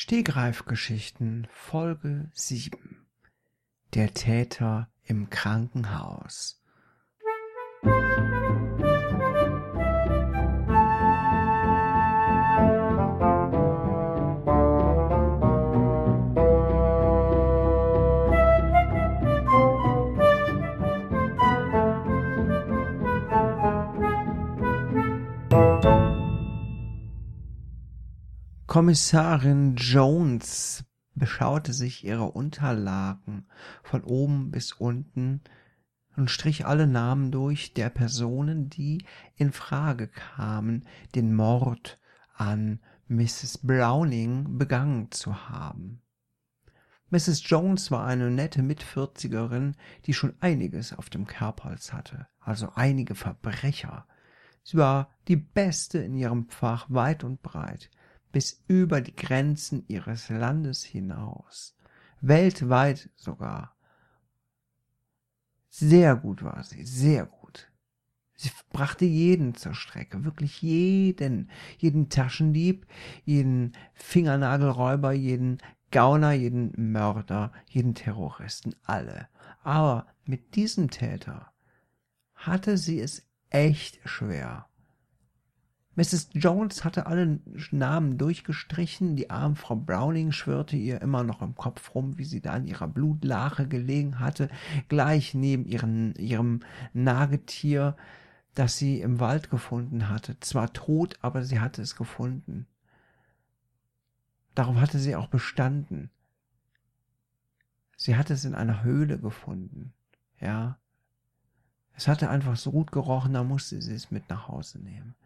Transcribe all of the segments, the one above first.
Stegreifgeschichten Folge 7 Der Täter im Krankenhaus Kommissarin Jones beschaute sich ihre Unterlagen von oben bis unten und strich alle Namen durch der Personen, die in Frage kamen, den Mord an Mrs. Browning begangen zu haben. Mrs. Jones war eine nette Mitvierzigerin, die schon einiges auf dem Kerbholz hatte, also einige Verbrecher. Sie war die Beste in ihrem Fach weit und breit bis über die Grenzen ihres Landes hinaus, weltweit sogar. Sehr gut war sie, sehr gut. Sie brachte jeden zur Strecke, wirklich jeden, jeden Taschendieb, jeden Fingernagelräuber, jeden Gauner, jeden Mörder, jeden Terroristen, alle. Aber mit diesem Täter hatte sie es echt schwer. Mrs. Jones hatte alle Namen durchgestrichen, die arme Frau Browning schwirrte ihr immer noch im Kopf rum, wie sie da in ihrer Blutlache gelegen hatte, gleich neben ihren, ihrem Nagetier, das sie im Wald gefunden hatte. Zwar tot, aber sie hatte es gefunden. Darauf hatte sie auch bestanden. Sie hatte es in einer Höhle gefunden. Ja. Es hatte einfach so gut gerochen, da musste sie es mit nach Hause nehmen.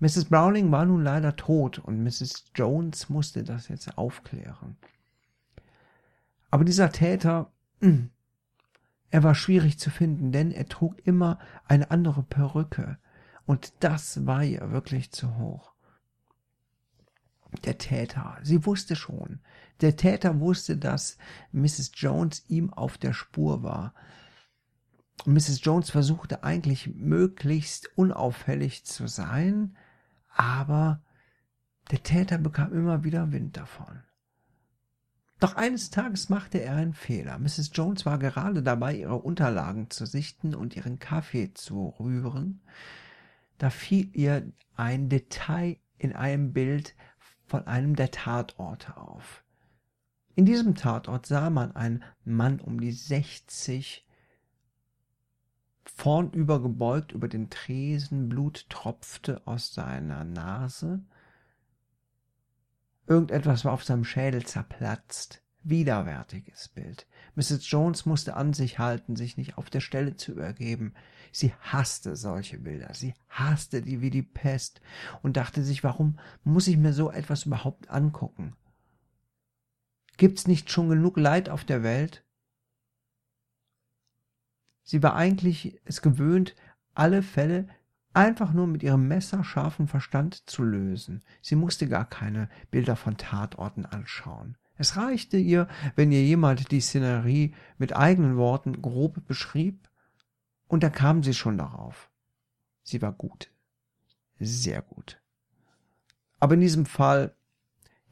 Mrs. Browning war nun leider tot und Mrs. Jones musste das jetzt aufklären. Aber dieser Täter, hm, er war schwierig zu finden, denn er trug immer eine andere Perücke und das war ihr wirklich zu hoch. Der Täter, sie wusste schon, der Täter wusste, dass Mrs. Jones ihm auf der Spur war. Mrs. Jones versuchte eigentlich möglichst unauffällig zu sein, aber der Täter bekam immer wieder Wind davon. Doch eines Tages machte er einen Fehler. Mrs. Jones war gerade dabei, ihre Unterlagen zu sichten und ihren Kaffee zu rühren. Da fiel ihr ein Detail in einem Bild von einem der Tatorte auf. In diesem Tatort sah man einen Mann um die sechzig vornüber gebeugt über den Tresen, Blut tropfte aus seiner Nase. Irgendetwas war auf seinem Schädel zerplatzt. Widerwärtiges Bild. Mrs. Jones musste an sich halten, sich nicht auf der Stelle zu übergeben. Sie hasste solche Bilder. Sie hasste die wie die Pest und dachte sich, warum muss ich mir so etwas überhaupt angucken? Gibt's nicht schon genug Leid auf der Welt? Sie war eigentlich es gewöhnt, alle Fälle einfach nur mit ihrem messerscharfen Verstand zu lösen. Sie musste gar keine Bilder von Tatorten anschauen. Es reichte ihr, wenn ihr jemand die Szenerie mit eigenen Worten grob beschrieb, und da kam sie schon darauf. Sie war gut. Sehr gut. Aber in diesem Fall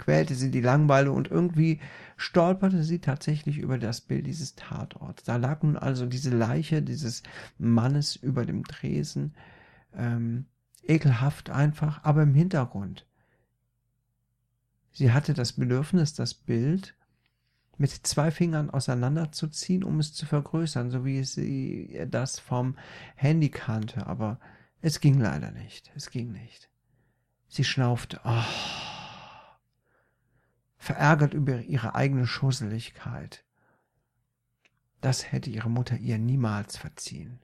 quälte sie die Langweile und irgendwie stolperte sie tatsächlich über das Bild dieses Tatorts. Da lag nun also diese Leiche dieses Mannes über dem Tresen, ähm, ekelhaft einfach, aber im Hintergrund. Sie hatte das Bedürfnis, das Bild mit zwei Fingern auseinanderzuziehen, um es zu vergrößern, so wie sie das vom Handy kannte, aber es ging leider nicht. Es ging nicht. Sie schnaufte. Oh verärgert über ihre eigene Schusseligkeit. Das hätte ihre Mutter ihr niemals verziehen,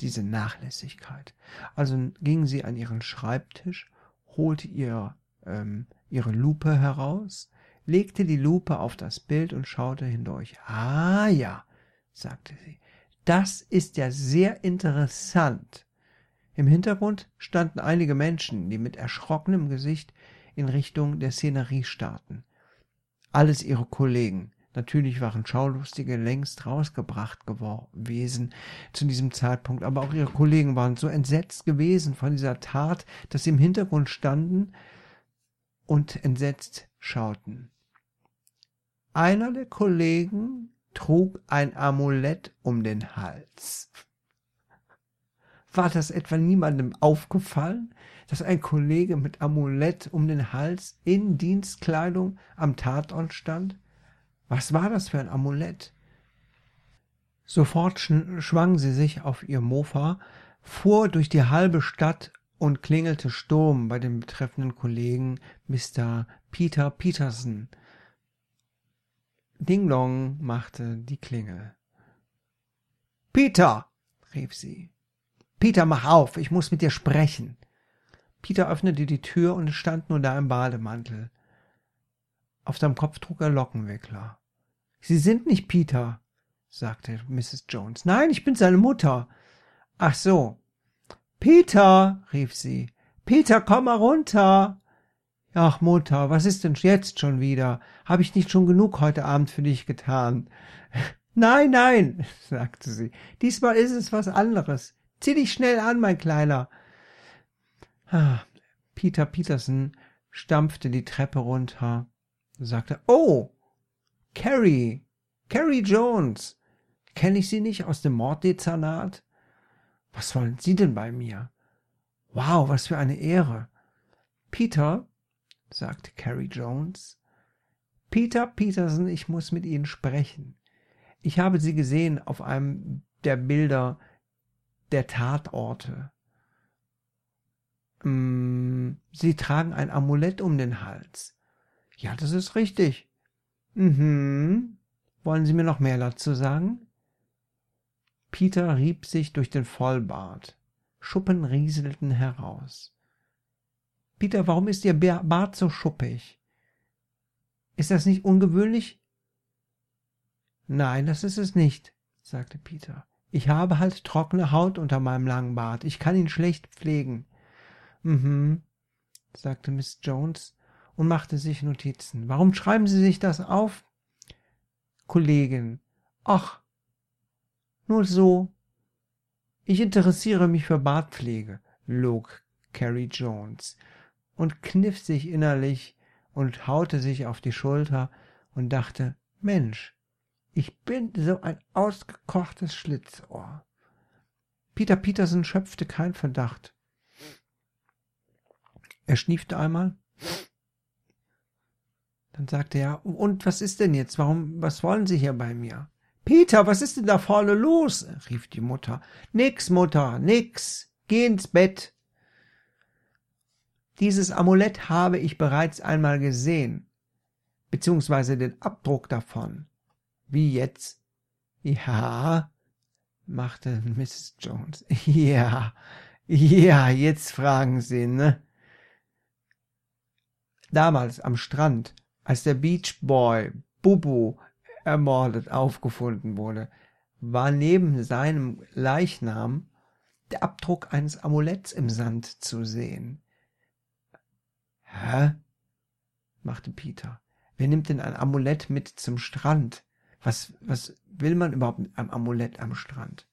diese Nachlässigkeit. Also ging sie an ihren Schreibtisch, holte ihr ähm, ihre Lupe heraus, legte die Lupe auf das Bild und schaute hindurch. Ah ja, sagte sie, das ist ja sehr interessant. Im Hintergrund standen einige Menschen, die mit erschrockenem Gesicht in Richtung der Szenerie starrten alles ihre Kollegen. Natürlich waren Schaulustige längst rausgebracht gewesen zu diesem Zeitpunkt, aber auch ihre Kollegen waren so entsetzt gewesen von dieser Tat, dass sie im Hintergrund standen und entsetzt schauten. Einer der Kollegen trug ein Amulett um den Hals. War das etwa niemandem aufgefallen, dass ein Kollege mit Amulett um den Hals in Dienstkleidung am Tatort stand? Was war das für ein Amulett? Sofort schwang sie sich auf ihr Mofa, fuhr durch die halbe Stadt und klingelte Sturm bei dem betreffenden Kollegen Mr. Peter Peterson. Ding Dong machte die Klingel. Peter, rief sie. Peter, mach auf, ich muss mit dir sprechen. Peter öffnete die Tür und stand nur da im Bademantel. Auf seinem Kopf trug er Lockenwickler. Sie sind nicht Peter, sagte Mrs. Jones. Nein, ich bin seine Mutter. Ach so. Peter, rief sie. Peter, komm mal runter. Ach, Mutter, was ist denn jetzt schon wieder? Habe ich nicht schon genug heute Abend für dich getan? Nein, nein, sagte sie. Diesmal ist es was anderes. Zieh dich schnell an, mein Kleiner. Peter Peterson stampfte die Treppe runter, sagte, Oh, Carrie, Carrie Jones. Kenne ich Sie nicht aus dem Morddezernat? Was wollen Sie denn bei mir? Wow, was für eine Ehre. Peter, sagte Carrie Jones, Peter Peterson, ich muss mit Ihnen sprechen. Ich habe Sie gesehen auf einem der Bilder der Tatorte. Mm, Sie tragen ein Amulett um den Hals. Ja, das ist richtig. Mhm. Wollen Sie mir noch mehr dazu sagen? Peter rieb sich durch den Vollbart. Schuppen rieselten heraus. Peter, warum ist Ihr Bart so schuppig? Ist das nicht ungewöhnlich? Nein, das ist es nicht, sagte Peter. Ich habe halt trockene Haut unter meinem langen Bart. Ich kann ihn schlecht pflegen. Mhm, sagte Miss Jones und machte sich Notizen. Warum schreiben Sie sich das auf? Kollegin. Ach, nur so. Ich interessiere mich für Bartpflege, log Carrie Jones und kniff sich innerlich und haute sich auf die Schulter und dachte, Mensch, ich bin so ein ausgekochtes Schlitzohr. Peter Peterson schöpfte kein Verdacht. Er schniefte einmal. Dann sagte er, und was ist denn jetzt? Warum, was wollen Sie hier bei mir? Peter, was ist denn da vorne los? rief die Mutter. Nix, Mutter, nix. Geh ins Bett. Dieses Amulett habe ich bereits einmal gesehen, beziehungsweise den Abdruck davon. Wie jetzt? Ja, machte Mrs. Jones. Ja, ja, jetzt fragen Sie, ne? Damals am Strand, als der Beach Boy Bubu ermordet aufgefunden wurde, war neben seinem Leichnam der Abdruck eines Amuletts im Sand zu sehen. Hä? machte Peter. Wer nimmt denn ein Amulett mit zum Strand? Was, was will man überhaupt mit einem Amulett am Strand?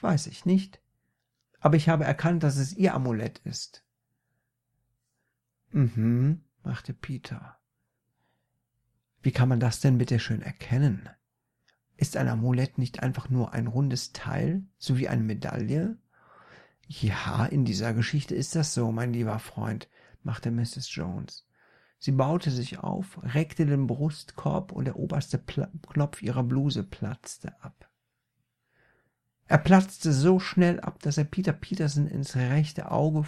Weiß ich nicht. Aber ich habe erkannt, dass es ihr Amulett ist. Mhm, machte Peter. Wie kann man das denn bitte schön erkennen? Ist ein Amulett nicht einfach nur ein rundes Teil, so wie eine Medaille? Ja, in dieser Geschichte ist das so, mein lieber Freund, machte Mrs. Jones. Sie baute sich auf, reckte den Brustkorb und der oberste Pla Knopf ihrer Bluse platzte ab. Er platzte so schnell ab, dass er Peter Peterson ins rechte Auge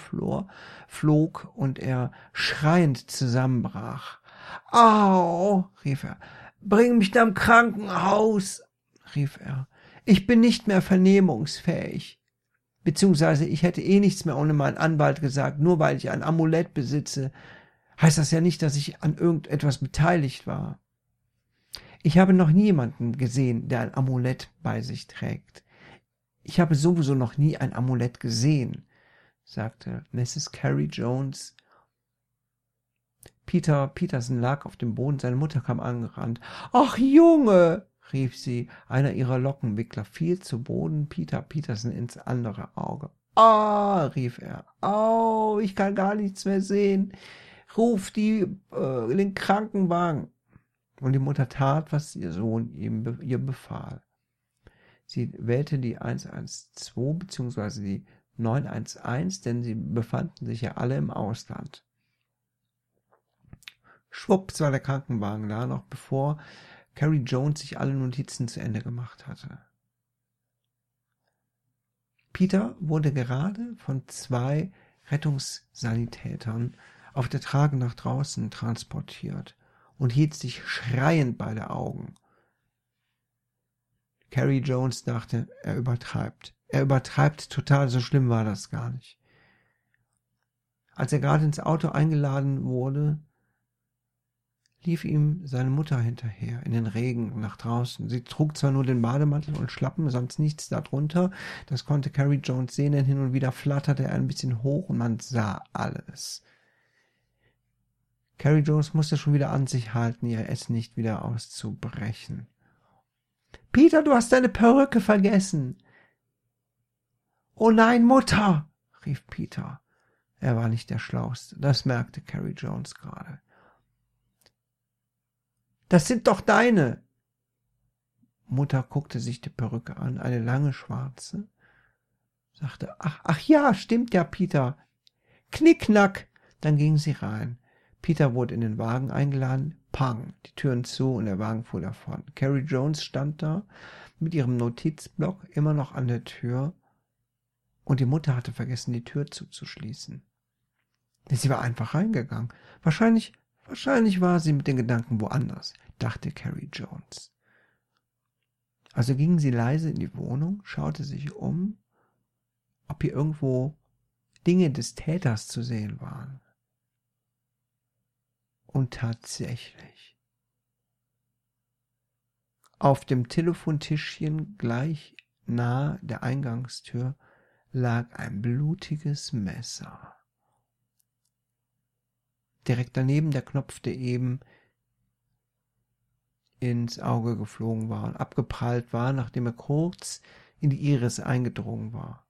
flog und er schreiend zusammenbrach. Au, rief er, bring mich am Krankenhaus, rief er. Ich bin nicht mehr vernehmungsfähig. Beziehungsweise ich hätte eh nichts mehr ohne meinen Anwalt gesagt, nur weil ich ein Amulett besitze, heißt das ja nicht, dass ich an irgendetwas beteiligt war. Ich habe noch nie jemanden gesehen, der ein Amulett bei sich trägt. Ich habe sowieso noch nie ein Amulett gesehen, sagte Mrs. Carrie Jones Peter Peterson lag auf dem Boden, seine Mutter kam angerannt. Ach, Junge, rief sie, einer ihrer Lockenwickler fiel zu Boden Peter Peterson ins andere Auge. Ah, rief er, au, ich kann gar nichts mehr sehen. ruf die, äh, den Krankenwagen. Und die Mutter tat, was ihr Sohn ihm, ihr befahl. Sie wählte die 112 bzw. die 911, denn sie befanden sich ja alle im Ausland. Schwupps war der Krankenwagen da, noch bevor Carrie Jones sich alle Notizen zu Ende gemacht hatte. Peter wurde gerade von zwei Rettungssanitätern auf der Trage nach draußen transportiert und hielt sich schreiend bei der Augen. Carrie Jones dachte, er übertreibt. Er übertreibt total, so schlimm war das gar nicht. Als er gerade ins Auto eingeladen wurde, lief ihm seine Mutter hinterher in den Regen nach draußen. Sie trug zwar nur den Bademantel und Schlappen, sonst nichts darunter. Das konnte Carrie Jones sehen, denn hin und wieder flatterte er ein bisschen hoch und man sah alles. Carrie Jones musste schon wieder an sich halten, ihr Essen nicht wieder auszubrechen. Peter, du hast deine Perücke vergessen. Oh nein, Mutter, rief Peter. Er war nicht der Schlauste, das merkte Carrie Jones gerade. Das sind doch deine. Mutter guckte sich die Perücke an, eine lange schwarze, sagte, ach, ach ja, stimmt ja, Peter. Knickknack. Dann ging sie rein. Peter wurde in den Wagen eingeladen. Pang, die Türen zu und der Wagen fuhr davon. Carrie Jones stand da mit ihrem Notizblock immer noch an der Tür und die Mutter hatte vergessen, die Tür zuzuschließen. Sie war einfach reingegangen. Wahrscheinlich Wahrscheinlich war sie mit den Gedanken woanders, dachte Carrie Jones. Also ging sie leise in die Wohnung, schaute sich um, ob hier irgendwo Dinge des Täters zu sehen waren. Und tatsächlich. Auf dem Telefontischchen gleich nahe der Eingangstür lag ein blutiges Messer. Direkt daneben der Knopf, der eben ins Auge geflogen war und abgeprallt war, nachdem er kurz in die Iris eingedrungen war.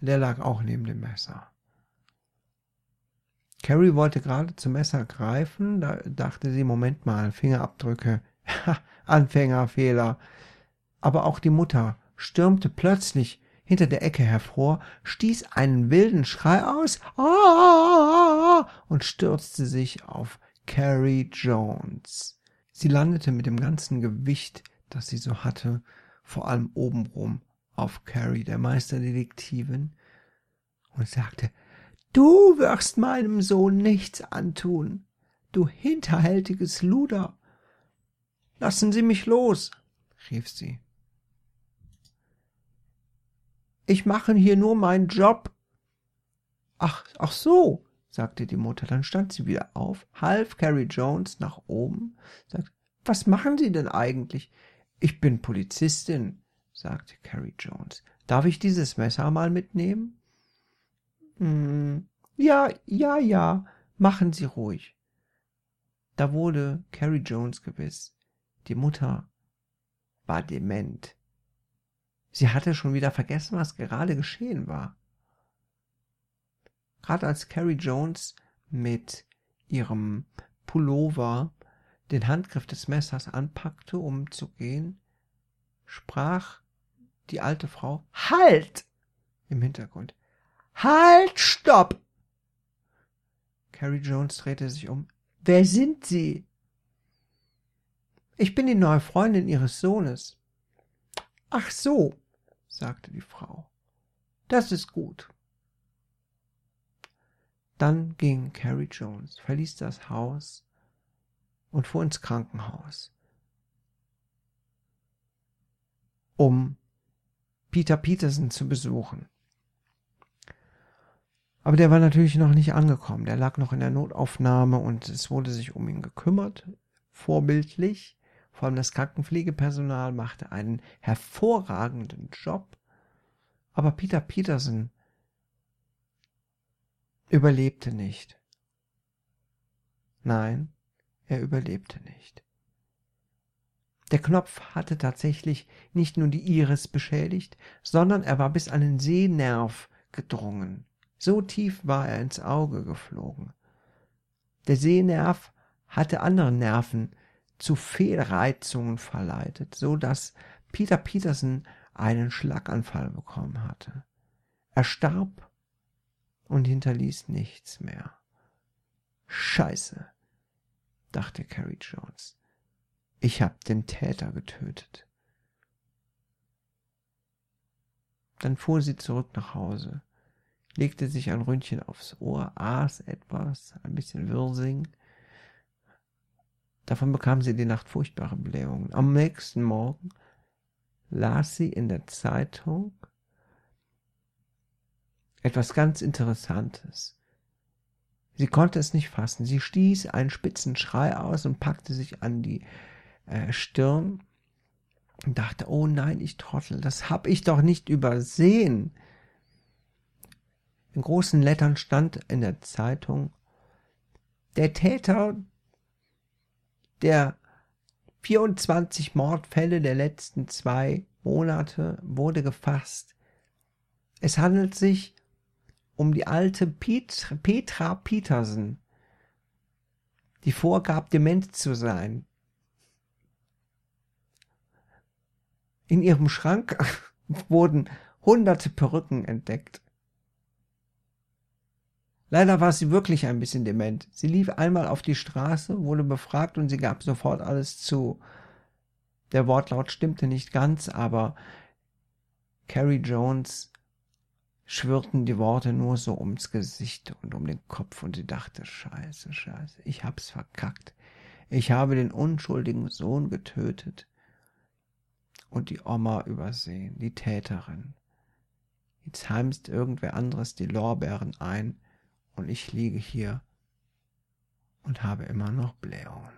Der lag auch neben dem Messer. Carrie wollte gerade zum Messer greifen, da dachte sie, Moment mal, Fingerabdrücke, Anfängerfehler. Aber auch die Mutter stürmte plötzlich hinter der Ecke hervor, stieß einen wilden Schrei aus und stürzte sich auf Carrie Jones. Sie landete mit dem ganzen Gewicht, das sie so hatte, vor allem obenrum auf Carrie, der Meisterdetektivin, und sagte, Du wirst meinem Sohn nichts antun, du hinterhältiges Luder. Lassen Sie mich los, rief sie. Ich mache hier nur meinen Job. Ach, ach so, sagte die Mutter. Dann stand sie wieder auf, half Carrie Jones nach oben, sagte, was machen Sie denn eigentlich? Ich bin Polizistin, sagte Carrie Jones. Darf ich dieses Messer mal mitnehmen? Hm, ja, ja, ja, machen Sie ruhig. Da wurde Carrie Jones gewiss. Die Mutter war dement. Sie hatte schon wieder vergessen, was gerade geschehen war. Gerade als Carrie Jones mit ihrem Pullover den Handgriff des Messers anpackte, um zu gehen, sprach die alte Frau Halt im Hintergrund. Halt, stopp! Carrie Jones drehte sich um. Wer sind Sie? Ich bin die neue Freundin Ihres Sohnes. Ach so, sagte die Frau. Das ist gut. Dann ging Carrie Jones, verließ das Haus und fuhr ins Krankenhaus, um Peter Peterson zu besuchen. Aber der war natürlich noch nicht angekommen. Der lag noch in der Notaufnahme und es wurde sich um ihn gekümmert, vorbildlich. Vor allem das Krankenpflegepersonal machte einen hervorragenden Job. Aber Peter Peterson überlebte nicht. Nein, er überlebte nicht. Der Knopf hatte tatsächlich nicht nur die Iris beschädigt, sondern er war bis an den Sehnerv gedrungen. So tief war er ins Auge geflogen. Der Sehnerv hatte andere Nerven zu Fehlreizungen verleitet, so dass Peter Peterson einen Schlaganfall bekommen hatte. Er starb und hinterließ nichts mehr. Scheiße, dachte Carrie Jones. Ich hab den Täter getötet. Dann fuhr sie zurück nach Hause, legte sich ein Ründchen aufs Ohr, aß etwas, ein bisschen Wirsing. Davon bekam sie die Nacht furchtbare Blähungen. Am nächsten Morgen las sie in der Zeitung etwas ganz Interessantes. Sie konnte es nicht fassen. Sie stieß einen spitzen Schrei aus und packte sich an die äh, Stirn und dachte, oh nein, ich Trottel, das hab ich doch nicht übersehen. In großen Lettern stand in der Zeitung, der Täter der 24 Mordfälle der letzten zwei Monate wurde gefasst. Es handelt sich um die alte Pet Petra Petersen, die vorgab, dement zu sein. In ihrem Schrank wurden hunderte Perücken entdeckt. Leider war sie wirklich ein bisschen dement. Sie lief einmal auf die Straße, wurde befragt und sie gab sofort alles zu. Der Wortlaut stimmte nicht ganz, aber Carrie Jones schwirrten die Worte nur so ums Gesicht und um den Kopf und sie dachte, scheiße, scheiße, ich hab's verkackt. Ich habe den unschuldigen Sohn getötet und die Oma übersehen, die Täterin. Jetzt heimst irgendwer anderes die Lorbeeren ein und ich liege hier und habe immer noch Blähungen.